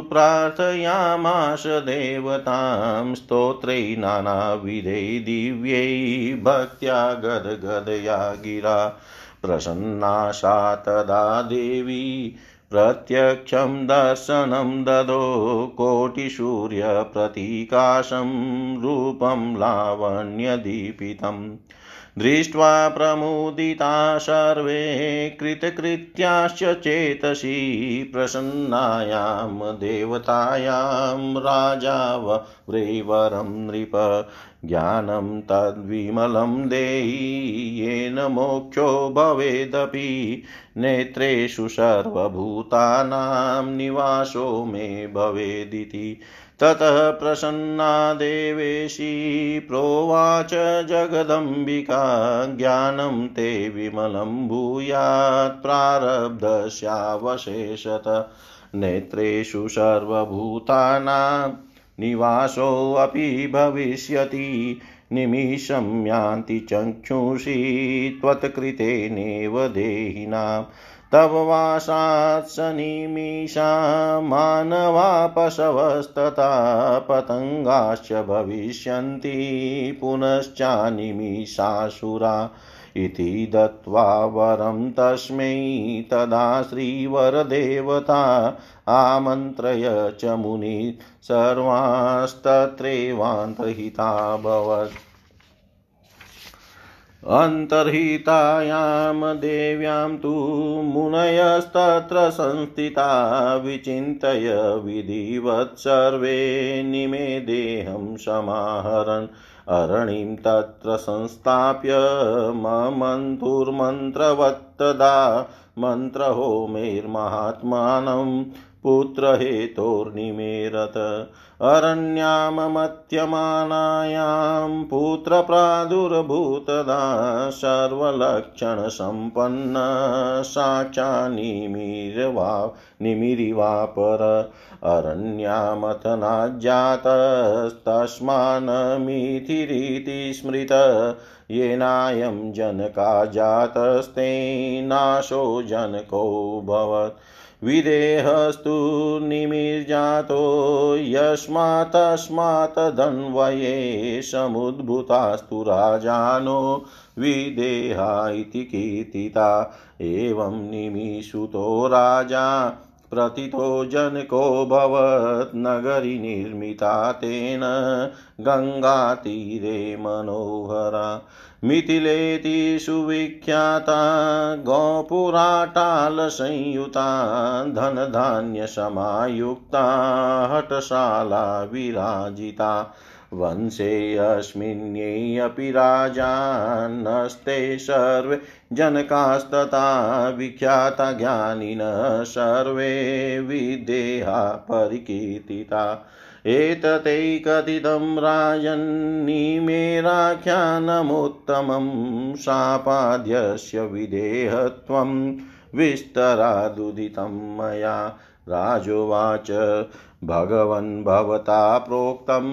प्रार्थयामास देवतां स्तोत्रै नानाविधै दिव्यै भक्त्या गदगदया गिरा। प्रसन्ना सा तदा देवी प्रत्यक्षं दर्शनं ददो कोटिसूर्यप्रतीकाशं रूपं लावण्यदीपितम्। दृष्ट्वा प्रमुदिता सर्वे कृतकृत्याश्च चेतसि प्रसन्नायां देवतायां राजा वरं नृप ज्ञानं तद्विमलं देहि येन मोक्षो भवेदपि नेत्रेषु सर्वभूतानां निवासो मे भवेदिति ततः प्रसन्ना देवेशी प्रोवाच जगदम्बिका ज्ञानं ते विमलं भूयात् प्रारब्धस्यावशेषत। नेत्रेषु सर्वभूतानां निवासोऽपि भविष्यति। निमिषं यान्ति चक्षुषी त्वत्कृतेनेव देहिनाम् तव वासात् सनिमिषा मानवा पशवस्तथा पतङ्गाश्च भविष्यन्ति पुनश्चानिमिषासुरा इति दत्त्वा वरं तस्मै तदा श्रीवरदेवता आमन्त्रय च मुनि सर्वास्तत्रैवान्तर्हिताभवत् अन्तर्हितायां देव्यां तु मुनयस्तत्र संस्थिता विचिन्तय विधिवत् सर्वे निमे देहं समाहरन्। अरणिं तत्र संस्थाप्य ममन्थुर्मन्त्रवत्तदा मन्त्रहोमेर्महात्मानं पुत्रहेतोर्निमेरत अरण्याममत्यमानायां पुत्रप्रादुर्भूतदा सर्वलक्षणसम्पन्न साक्षानिमिर्वा निमिरिवापर अरण्यामथनाज्जातस्तस्मान्मिथिरिति स्मृत येनायं जनका जातस्तेनाशो जनको भवत्। विदेहस्तु निमिर्जातो यस्मात्तस्मात् धन्वये समुद्भूतास्तु राजानो विदेहा इति कीर्तिता। एवं निमिषुतो राजा प्रथितो जनको नगरी निर्मिता तेन गङ्गातीरे मनोहरा। मिथिलेति सुविख्याता गौपुराटालसंयुता धनधान्यसमायुक्ता हटशाला विराजिता वंशेऽस्मिन्येऽपि राजान्नस्ते सर्वे जनकास्तथा विख्याता ज्ञानिनः सर्वे विदेहा परिकीर्तिता। एततैकथितं राजन्निमेराख्यानमुत्तमं शापाद्यस्य विदेहत्वं विस्तरादुदितं मया राजोवाच। भगवन् भवता प्रोक्तं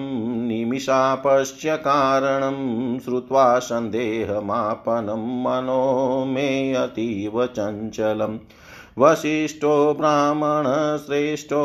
निमिषापश्च कारणं श्रुत्वा सन्देहमापनं मनो मे अतीव चञ्चलम्। वसिष्ठो ब्राह्मणश्रेष्ठो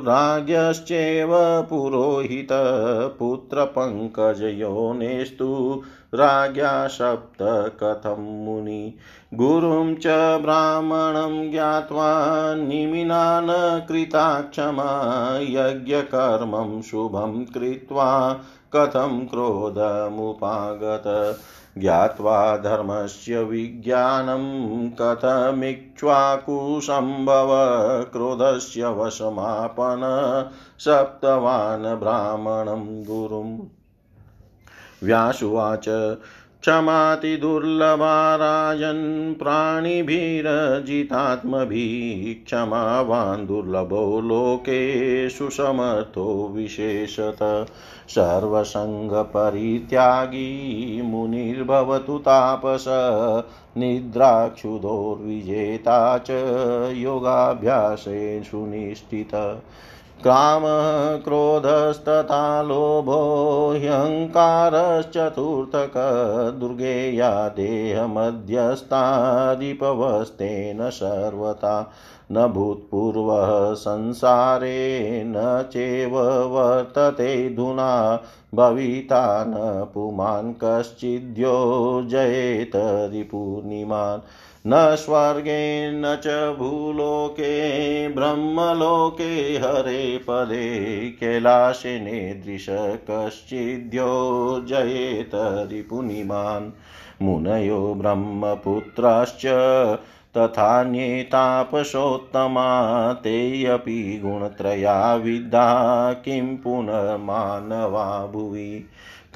राज्ञश्चैव पुरोहितपुत्रपङ्कजयोनेस्तु राज्ञा सप्त कथं मुनि। गुरुं च ब्राह्मणं ज्ञात्वा निमिनान् कृता क्षमा यज्ञकर्मं शुभं कृत्वा कथं क्रोधमुपागत। ज्ञात्वा धर्मस्य विज्ञानं कथमिक्ष्वाकुसम्भव क्रोधस्य वशमापन सप्तवान् ब्राह्मणं गुरुम्। व्यासुवाच क्षमातिदुर्लभा राजन् प्राणिभिरजितात्मभिः क्षमावान् दुर्लभो लोकेषु समर्थो विशेषत। सर्वसङ्गपरित्यागी मुनिर्भवतु तापस। निद्राक्षुदोर्विजेता च योगाभ्यासेषु निष्ठित। कामः क्रोधस्तथा लोभो ह्यङ्कारश्चतुर्थक दुर्गेया देहमध्यस्तादिपवस्तेन सर्वथा न भूतपूर्वः संसारे न चैव वर्तते धुना भविता न पुमान् कश्चिद्यो जयेत रिपूर्णिमान् न स्वर्गे न च भूलोके, ब्रह्मलोके हरे पदे कैलाशे नेदृश कश्चिद्यो जयेत रिपुनिमान्। मुनयो ब्रह्मपुत्राश्च तथान्येतापसोत्तमा तेऽपि गुणत्रया विद्धा किं पुनर्मानवा भुवि।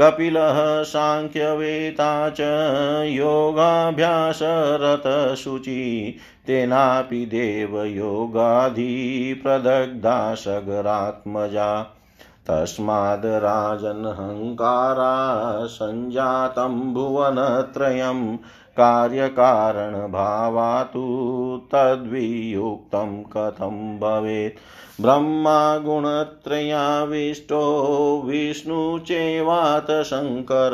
कपिलः साङ्ख्यवेता च योगाभ्यासरतशुचि तेनापि देवयोगाधिप्रदग्धा सगरात्मजा तस्माद् राजन्हङ्कारा सञ्जातं भुवनत्रयं कार्यकारणभावा तु तद्वियुक्तं कथं भवेत्? ब्रह्मा गुणत्रयाविष्टो विष्णु चैवात शङ्कर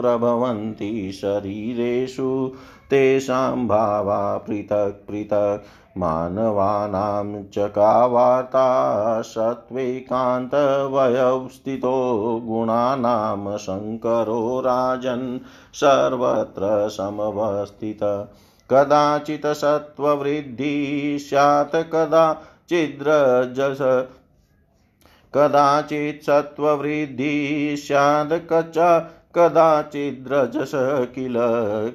प्रभवन्ति शरीरेषु। तेषां भावा पृथक् पृथक् मानवानां च का वार्ता सत्त्वैकान्तवयौ स्थितो गुणानां शङ्करो राजन् सर्वत्र समवस्थित। कदाचित् सत्त्ववृद्धिः स्यात् कदा छिद्रजस कदाचित् सत्त्ववृद्धिः स्याद् कचा कदाचिद्रजस किल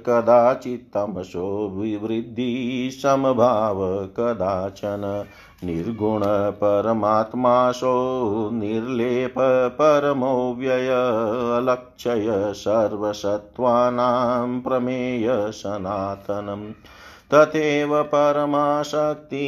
कदाचित् तमसो विवृद्धिः समभाव, कदाचन निर्गुण परमात्मासो निर्लेप परमो व्यय, अलक्षय सर्वसत्त्वानां प्रमेय सनातनम्। तथैव परमाशक्ति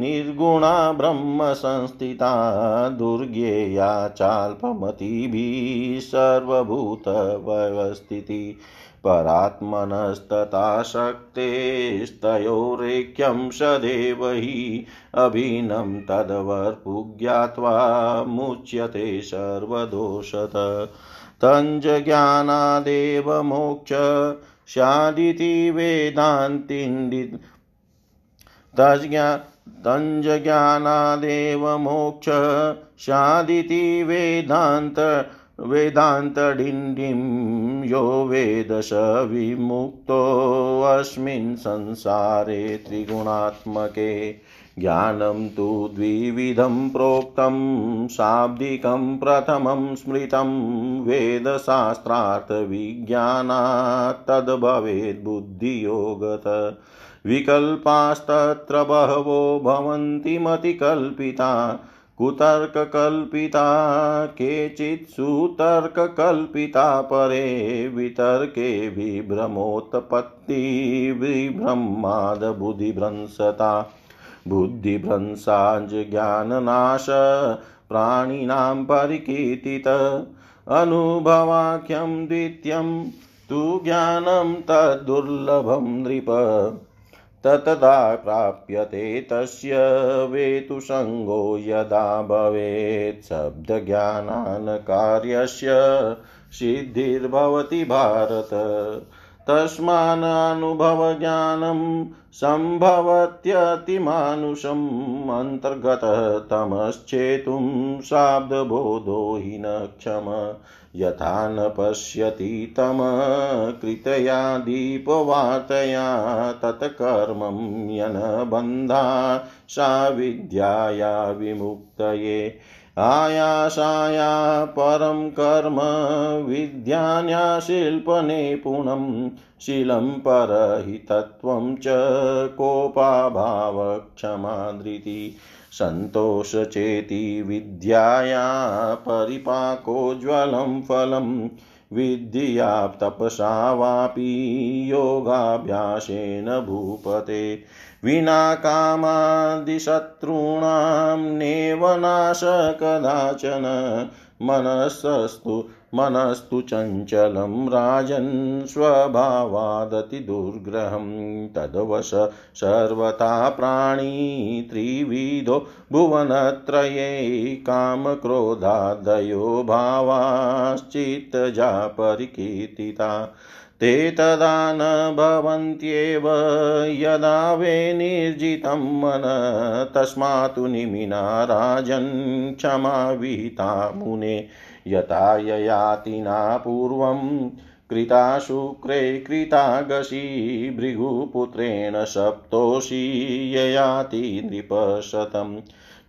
निर्गुणा ब्रह्मसंस्थिता दुर्गेया चाल्पमतिभिः सर्वभूतव्यवस्थिति परात्मनस्तथा शक्तेस्तयोरेक्यं सदैव हि अभिन्नं तद्वर्पुज्ञात्वा मुच्यते सर्वदोषत। तञ्जज्ञानादेव मोक्ष स्यादिति वेदान्तिण्डित्। तज्ज्ञा तञ्जज्ञानादेव मोक्ष स्यादिति वेदान्त वेदान्तडिण्डिं यो वेदश विमुक्तोऽस्मिन् संसारे त्रिगुणात्मके ज्ञानं तु द्विविधं प्रोक्तं, शाब्दिकं प्रथमं स्मृतं वेदशास्त्रार्थविज्ञानात् तद्भवेद्बुद्धियोगत विकल्पास्तत्र बहवो भवन्ति मतिकल्पिता, कुतर्ककल्पिता, केचित् सुतर्ककल्पिता, परे वितर्के विभ्रमोत्पत्ति बुद्धिभ्रंसाज्ञाननाश प्राणिनां परिकीर्तित, अनुभवाख्यं द्वितीयं तु ज्ञानं तद्दुर्लभं नृप ततदा प्राप्यते तस्य वेतुसङ्गो यदा भवेत् शब्दज्ञानानकार्यस्य सिद्धिर्भवति भारत। तस्माननुभवज्ञानं सम्भवत्यतिमानुषम् अन्तर्गतः तमश्चेतुं शाब्दबोधो हि न क्षम यथा न पश्यति तमकृतया दीपवातया तत्कर्मं यनबन्धा सा विद्याया विमुक्तये। आयासाया परं कर्म विद्यान्या शिल्पनिपुणं शीलं परहितत्वं च कोपाभावक्षमाधृति सन्तोषचेति विद्याया परिपाकोज्ज्वलं फलं विद्या तपसा वापि योगाभ्यासेन भूपते। विना कामादिशत्रूणां नेव नाश कदाचन मनसस्तु मनस्तु चञ्चलं राजन् स्वभावादतिदुर्ग्रहं तद्वश सर्वथा प्राणी त्रिविधो भुवनत्रये कामक्रोधादयो भावाश्चित्तजा परिकीर्तिता ते तदा न भवन्त्येव यदा वे निर्जितं मन, तस्मात् निमिना राजन् क्षमा विहिता मुने। यथा ययातिना पूर्वं कृता शुक्रे कृतागशी, भृगुपुत्रेण सप्तोषी ययाति नृपशतं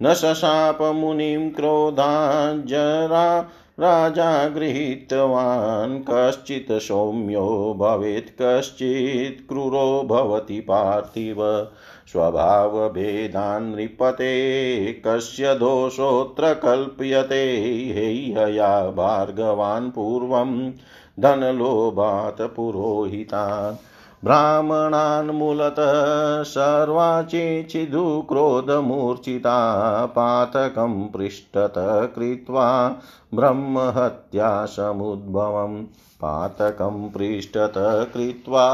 न शशाप मुनिं क्रोधाञ्जरा राजा गृहीतवान्, कश्चित् सौम्यो भवेत्, कश्चित् क्रूरो भवति पार्थिव। स्वभावभेदान् नृपते, कस्य दोषोऽत्र कल्प्यते हेयया भार्गवान् पूर्वं धनलोभात् पुरोहितान्। ब्राह्मणान् मूलतः सर्वाचिचिदुक्रोधमूर्छिता पातकं पृष्ठत कृत्वा ब्रह्महत्यासमुद्भवम् पातकं पृष्ठत कृत्वा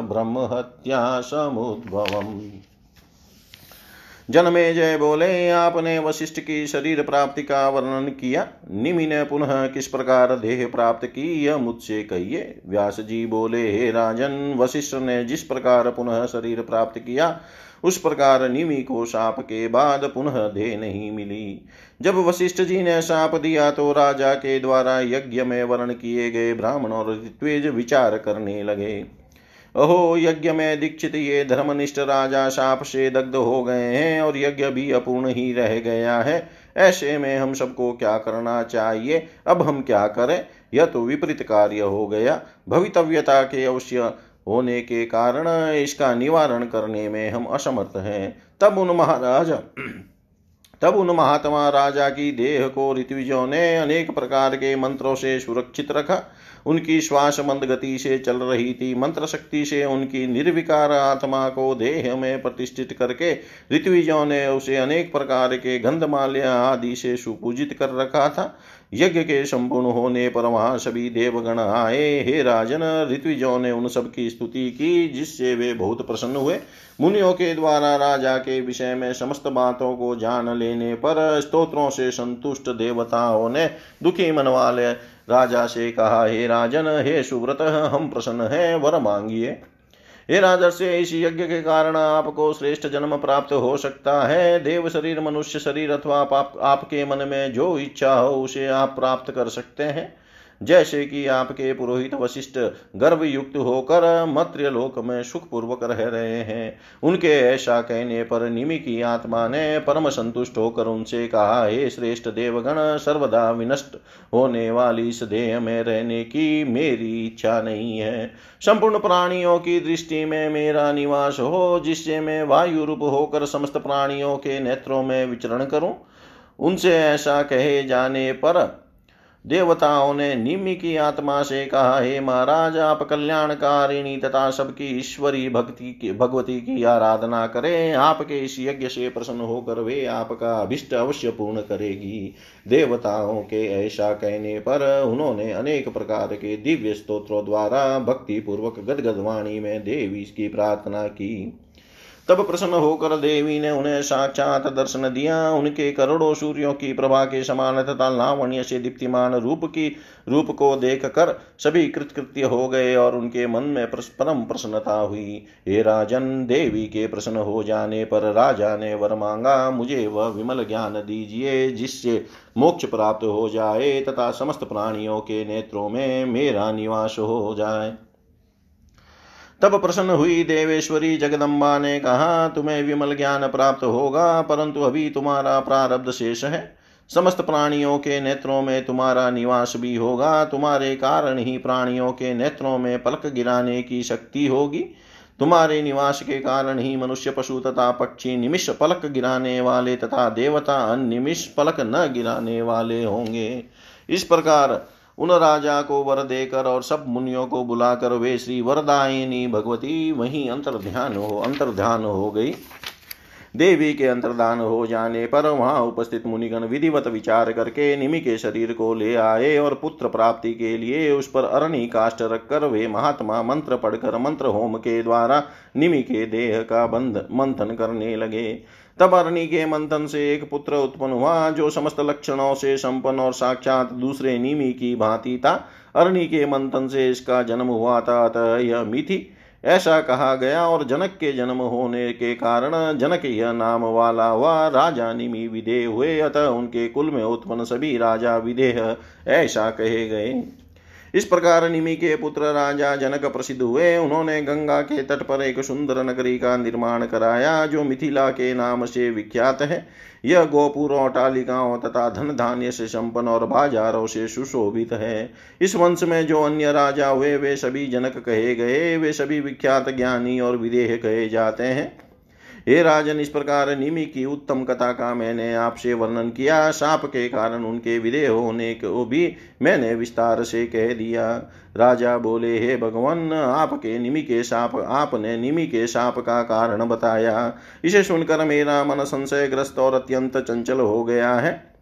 ब्रह्महत्यासमुद्भवम् जनमे जय बोले, आपने वशिष्ठ की शरीर प्राप्ति का वर्णन किया। निमि ने पुनः किस प्रकार देह प्राप्त की, यह मुझसे कहिए। व्यास जी बोले, हे राजन, वशिष्ठ ने जिस प्रकार पुनः शरीर प्राप्त किया, उस प्रकार निमि को साप के बाद पुनः देह नहीं मिली। जब वशिष्ठ जी ने साप दिया तो राजा के द्वारा यज्ञ में वर्ण किए गए ब्राह्मण और ऋत्वेज विचार करने लगे। अहो, यज्ञ में दीक्षित ये धर्मनिष्ठ राजा शाप से दग्ध हो गए हैं और यज्ञ भी अपूर्ण ही रह गया है। ऐसे में हम सबको क्या करना चाहिए? अब हम क्या करें? यह तो विपरीत कार्य हो गया। भवितव्यता के अवश्य होने के कारण इसका निवारण करने में हम असमर्थ हैं। तब उन महाराज, तब उन महात्मा राजा की देह को ऋत्विजों ने अनेक प्रकार के मंत्रों से सुरक्षित रखा। उनकी श्वास मंद गति से चल रही थी। मंत्र शक्ति से उनकी निर्विकार आत्मा को देह में प्रतिष्ठित करके ऋत्विजों ने उसे अनेक प्रकार के गंधमाल्या आदि से सुपूजित कर रखा था। यज्ञ के संपूर्ण होने पर वहाँ सभी देवगण आए। हे राजन, ऋत्विजों ने उन सब की स्तुति की, जिससे वे बहुत प्रसन्न हुए। मुनियों के द्वारा राजा के विषय में समस्त बातों को जान लेने पर स्तोत्रों से संतुष्ट देवताओं ने दुखी मन वाले राजा से कहा हे राजन हे सुव्रत हम प्रसन्न हैं वर मांगिए। हे राजर्षि इस यज्ञ के कारण आपको श्रेष्ठ जन्म प्राप्त हो सकता है। देव शरीर मनुष्य शरीर अथवा आप, आपके मन में जो इच्छा हो उसे आप प्राप्त कर सकते हैं। जैसे कि आपके पुरोहित वशिष्ठ गर्भ युक्त होकर मत्र्य लोक में सुखपूर्वक रह रहे हैं। उनके ऐसा कहने पर निमि की आत्मा ने परम संतुष्ट होकर उनसे कहा, हे श्रेष्ठ देवगण, सर्वदा विनष्ट होने वाली इस देह में रहने की मेरी इच्छा नहीं है। संपूर्ण प्राणियों की दृष्टि में मेरा निवास हो, जिससे मैं वायु रूप होकर समस्त प्राणियों के नेत्रों में विचरण करूँ। उनसे ऐसा कहे जाने पर देवताओं ने निमि की आत्मा से कहा, हे महाराज, आप कल्याणकारिणी तथा सबकी ईश्वरी भक्ति की, भगवती की आराधना करें। आपके इस यज्ञ से प्रसन्न होकर वे आपका अभिष्ट अवश्य पूर्ण करेगी। देवताओं के ऐसा कहने पर उन्होंने अनेक प्रकार के दिव्य स्त्रोत्रों द्वारा भक्ति पूर्वक गदगदवाणी में देवी की प्रार्थना की। तब प्रसन्न होकर देवी ने उन्हें साक्षात दर्शन दिया। उनके करोड़ों सूर्यों की प्रभा के समान तथा लावण्य से दीप्तिमान रूप की, रूप को देख कर सभी कृतकृत्य हो गए और उनके मन में परम प्रसन्नता हुई। हे राजन, देवी के प्रसन्न हो जाने पर राजा ने वर मांगा, मुझे वह विमल ज्ञान दीजिए, जिससे मोक्ष प्राप्त हो जाए तथा समस्त प्राणियों के नेत्रों में मेरा निवास हो जाए। तब प्रसन्न हुई देवेश्वरी जगदम्बा ने कहा, तुम्हें विमल ज्ञान प्राप्त होगा, परंतु अभी तुम्हारा प्रारब्ध शेष है। समस्त प्राणियों के नेत्रों में तुम्हारा निवास भी होगा। तुम्हारे कारण ही प्राणियों के नेत्रों में पलक गिराने की शक्ति होगी। तुम्हारे निवास के कारण ही मनुष्य पशु तथा पक्षी निमिष पलक गिराने वाले तथा देवता निमिष पलक न गिराने वाले होंगे। इस प्रकार उन राजा को वर देकर और सब मुनियों को बुलाकर वे श्री वरदायिनी भगवती, वहीं अंतर ध्यान हो अंतर ध्यान हो गई। देवी के अंतर्दान हो जाने पर वहाँ उपस्थित मुनिगण विधिवत विचार करके निमि के शरीर को ले आए और पुत्र प्राप्ति के लिए उस पर अरणी काष्ट रखकर वे महात्मा मंत्र पढ़कर मंत्र होम के द्वारा निमि के देह का बंध मंथन करने लगे। तब अरणी के मंथन से एक पुत्र उत्पन्न हुआ, जो समस्त लक्षणों से संपन्न और साक्षात दूसरे निमि की भांति था। अरणी के मंथन से इसका जन्म हुआ था, अतः यह मिथि। ऐसा कहा गया और जनक के जन्म होने के कारण जनक यह नाम वाला हुआ राजा निमि विदेह हुए, अतः उनके कुल में उत्पन्न सभी राजा विदेह, ऐसा कहे गए। इस प्रकार निमि के पुत्र राजा जनक प्रसिद्ध हुए। उन्होंने गंगा के तट पर एक सुंदर नगरी का निर्माण कराया, जो मिथिला के नाम से विख्यात है। यह गोपुरों टालिकाओं तथा धन धान्य से संपन्न और बाजारों से सुशोभित है। इस वंश में जो अन्य राजा हुए, वे सभी जनक कहे गए। वे सभी विख्यात ज्ञानी और विदेह कहे जाते हैं। हे राजन, इस प्रकार निमि की उत्तम कथा का मैंने आपसे वर्णन किया। साप के कारण उनके विदेह होने को भी मैंने विस्तार से कह दिया। राजा बोले, हे भगवान, आपके निमि के साप आपने निमि के साप का कारण बताया। इसे सुनकर मेरा मन संशयग्रस्त और अत्यंत चंचल हो गया है।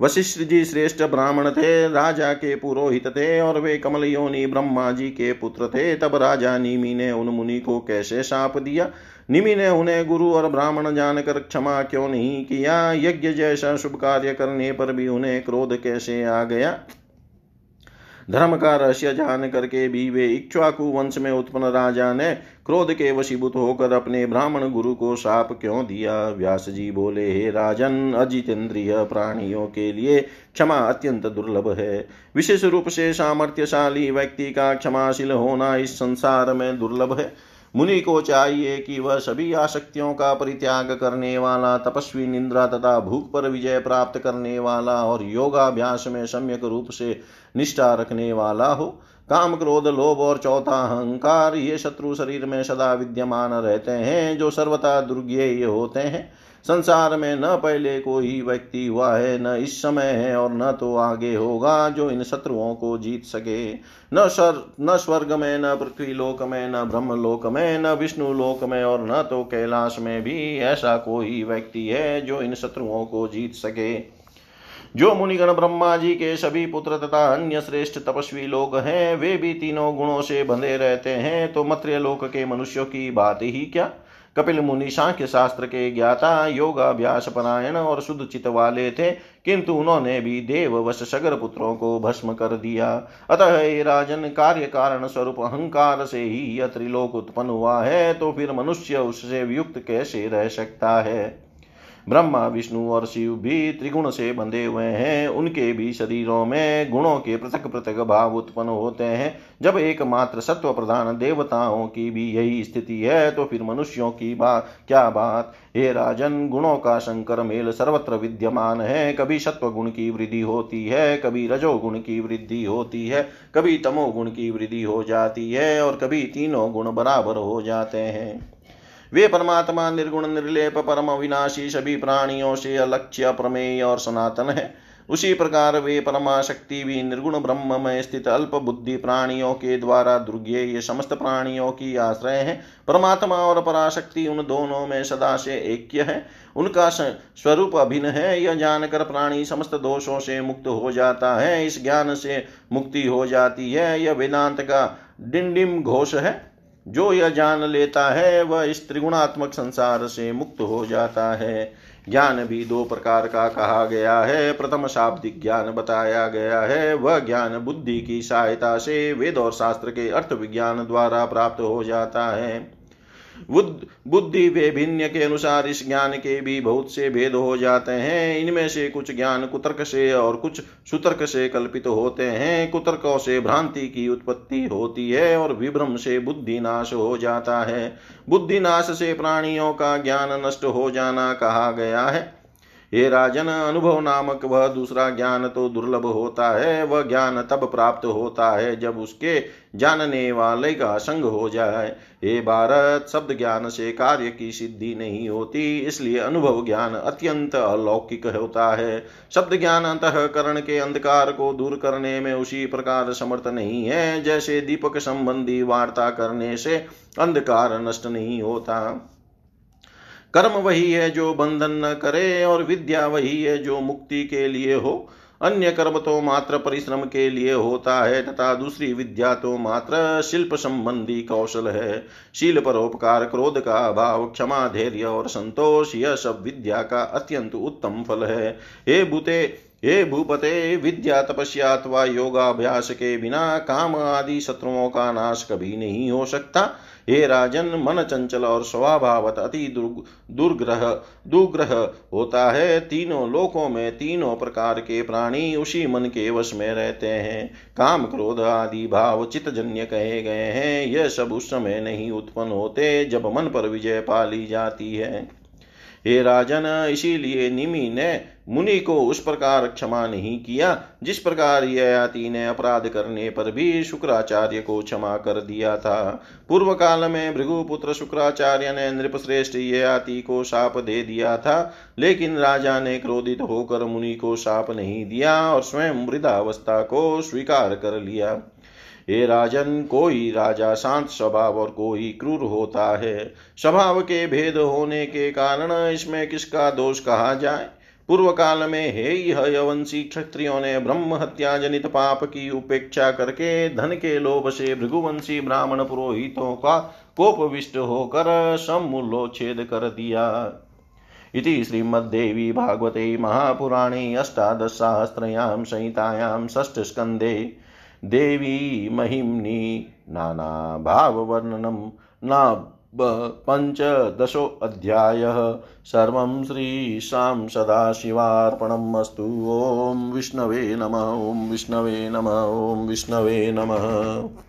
वशिष्ठ जी श्रेष्ठ ब्राह्मण थे, राजा के पुरोहित थे और वे कमल योनि ब्रह्मा जी के पुत्र थे। तब राजा नीमी ने उन मुनि को कैसे साप दिया? निमि ने उन्हें गुरु और ब्राह्मण जानकर क्षमा क्यों नहीं किया? यज्ञ जैसा शुभ कार्य करने पर भी उन्हें क्रोध कैसे आ गया? धर्म का रहस्य जान करके भी वे इक्ष्वाकु वंश में उत्पन्न राजा ने क्रोध के वशीभूत होकर अपने ब्राह्मण गुरु को साप क्यों दिया? व्यास जी बोले, हे राजन, अजितेंद्रिय प्राणियों के लिए क्षमा अत्यंत दुर्लभ है। विशेष रूप से सामर्थ्यशाली व्यक्ति का क्षमाशील होना इस संसार में दुर्लभ है। मुनि को चाहिए कि वह सभी आसक्तियों का परित्याग करने वाला, तपस्वी निंद्रा तथा भूख पर विजय प्राप्त करने वाला और योगाभ्यास में सम्यक रूप से निष्ठा रखने वाला हो। काम क्रोध, लोभ और चौथा अहंकार ये शत्रु शरीर में सदा विद्यमान रहते हैं, जो सर्वथा दुर्गेय होते हैं। संसार में न पहले कोई व्यक्ति हुआ है, न इस समय है और न तो आगे होगा जो इन शत्रुओं को जीत सके। न सर न स्वर्ग में, न पृथ्वी लोक में, न ब्रह्म लोक में, न विष्णु लोक में और न तो कैलाश में भी ऐसा कोई व्यक्ति है जो इन शत्रुओं को जीत सके। जो मुनिगण ब्रह्मा जी के सभी पुत्र तथा अन्य श्रेष्ठ तपस्वी लोग हैं, वे भी तीनों गुणों से बंधे रहते हैं तो मत्र्य लोक के मनुष्यों की बात ही क्या? कपिल मुनि सांख्य शास्त्र के ज्ञाता, योगाभ्यास परायण और शुद्ध चित वाले थे, किंतु उन्होंने भी देववश सगर पुत्रों को भस्म कर दिया। अतः राजन, कार्य कारण स्वरूप अहंकार से ही यह त्रिलोक उत्पन्न हुआ है तो फिर मनुष्य उससे वियुक्त कैसे रह सकता है? ब्रह्मा, विष्णु और शिव भी त्रिगुण से बंधे हुए हैं। उनके भी शरीरों में गुणों के पृथक पृथक भाव उत्पन्न होते हैं। जब एकमात्र सत्व प्रधान देवताओं की भी यही स्थिति है तो फिर मनुष्यों की बात क्या बात? हे राजन, गुणों का शंकर मेल सर्वत्र विद्यमान है। कभी सत्व गुण की वृद्धि होती है, कभी रजोगुण की वृद्धि होती है, कभी तमोगुण की वृद्धि हो जाती है, और कभी तीनों गुण बराबर हो जाते हैं। वे परमात्मा निर्गुण, निर्लेप, परम विनाशी सभी प्राणियों से अलक्ष्य, प्रमेय और सनातन है। उसी प्रकार वे परमाशक्ति भी निर्गुण ब्रह्म में स्थित अल्प बुद्धि प्राणियों के द्वारा दुर्गे ये समस्त प्राणियों की आश्रय है। परमात्मा और पराशक्ति उन दोनों में सदा से ऐक्य है। उनका स्वरूप अभिन्न है, यह जानकर प्राणी समस्त दोषों से मुक्त हो जाता है, इस ज्ञान से मुक्ति हो जाती है। यह वेदांत का डिंडिम घोष है। जो यह जान लेता है, वह इस त्रिगुणात्मक संसार से मुक्त हो जाता है। ज्ञान भी दो प्रकार का कहा गया है। प्रथम शाब्दिक ज्ञान बताया गया है। वह ज्ञान बुद्धि की सहायता से वेद और शास्त्र के अर्थ विज्ञान द्वारा प्राप्त हो जाता है। बुद्धि भिन्न के अनुसार इस ज्ञान के भी बहुत से भेद हो जाते हैं। इनमें से कुछ ज्ञान कुतर्क से और कुछ सुतर्क से कल्पित होते हैं। कुतर्कों से भ्रांति की उत्पत्ति होती है और विभ्रम से बुद्धि नाश हो जाता है। बुद्धि नाश से प्राणियों का ज्ञान नष्ट हो जाना कहा गया है। हे राजन, अनुभव नामक वह दूसरा ज्ञान तो दुर्लभ होता है, वह ज्ञान तब प्राप्त होता है जब उसके जानने वाले का संग हो जाए। हे भारत, शब्द ज्ञान से कार्य की सिद्धि नहीं होती, इसलिए अनुभव ज्ञान अत्यंत अलौकिक होता है। शब्द ज्ञान अंतकरण के अंधकार को दूर करने में उसी प्रकार समर्थ नहीं है, जैसे दीपक संबंधी वार्ता करने से अंधकार नष्ट नहीं होता। कर्म वही है जो बंधन न करे और विद्या वही है जो मुक्ति के लिए हो। अन्य कर्म तो मात्र परिश्रम के लिए होता है, तथा दूसरी विद्या तो मात्र शिल्प संबंधी कौशल है। शील परोपकार, क्रोध का अभाव, क्षमा, धैर्य और संतोष, यह सब विद्या का अत्यंत उत्तम फल है। हे भूते, हे भूपते, विद्या तपस्या अथवा योगाभ्यास के बिना काम आदि शत्रुओं का नाश कभी नहीं हो सकता। हे राजन, मन चंचल और स्वभावत अति दुर्ग्रह, दुग्रह होता है। तीनों लोकों में तीनों प्रकार के प्राणी उसी मन के वश में रहते हैं। काम क्रोध आदि भाव चितजन्य कहे गए हैं। यह सब उस समय नहीं उत्पन्न होते जब मन पर विजय पाली जाती है। हे राजन, इसीलिए निमि ने मुनि को उस प्रकार क्षमा नहीं किया, जिस प्रकार ययाति ने अपराध करने पर भी शुक्राचार्य को क्षमा कर दिया था। पूर्व काल में भृगुपुत्र शुक्राचार्य ने नृपश्रेष्ठ ययाति को शाप दे दिया था, लेकिन राजा ने क्रोधित होकर मुनि को शाप नहीं दिया और स्वयं मृदावस्था को स्वीकार कर लिया। हे राजन, कोई राजा शांत स्वभाव और कोई क्रूर होता है। स्वभाव के भेद होने के कारण इसमें किसका दोष कहा जाए? पूर्व काल में हे यवंशी क्षत्रियों ने ब्रह्म हत्या जनित पाप की उपेक्षा करके धन के लोभ से भृगुवंशी ब्राह्मण पुरोहितों का कोपविष्ट होकर समूलोच्छेद कर दिया। इति श्रीमद्देवी भागवते महापुराणे अष्टादशसहस्रयां संहितायां षष्ठस्कन्धे देवी महिम्नि नानाभाववर्णनं न पञ्चदशोऽध्यायः सर्वं श्रीशां सदाशिवार्पणम् अस्तु। ॐ विष्णवे नमः। ॐ विष्णवे नमः। ॐ विष्णवे नमः।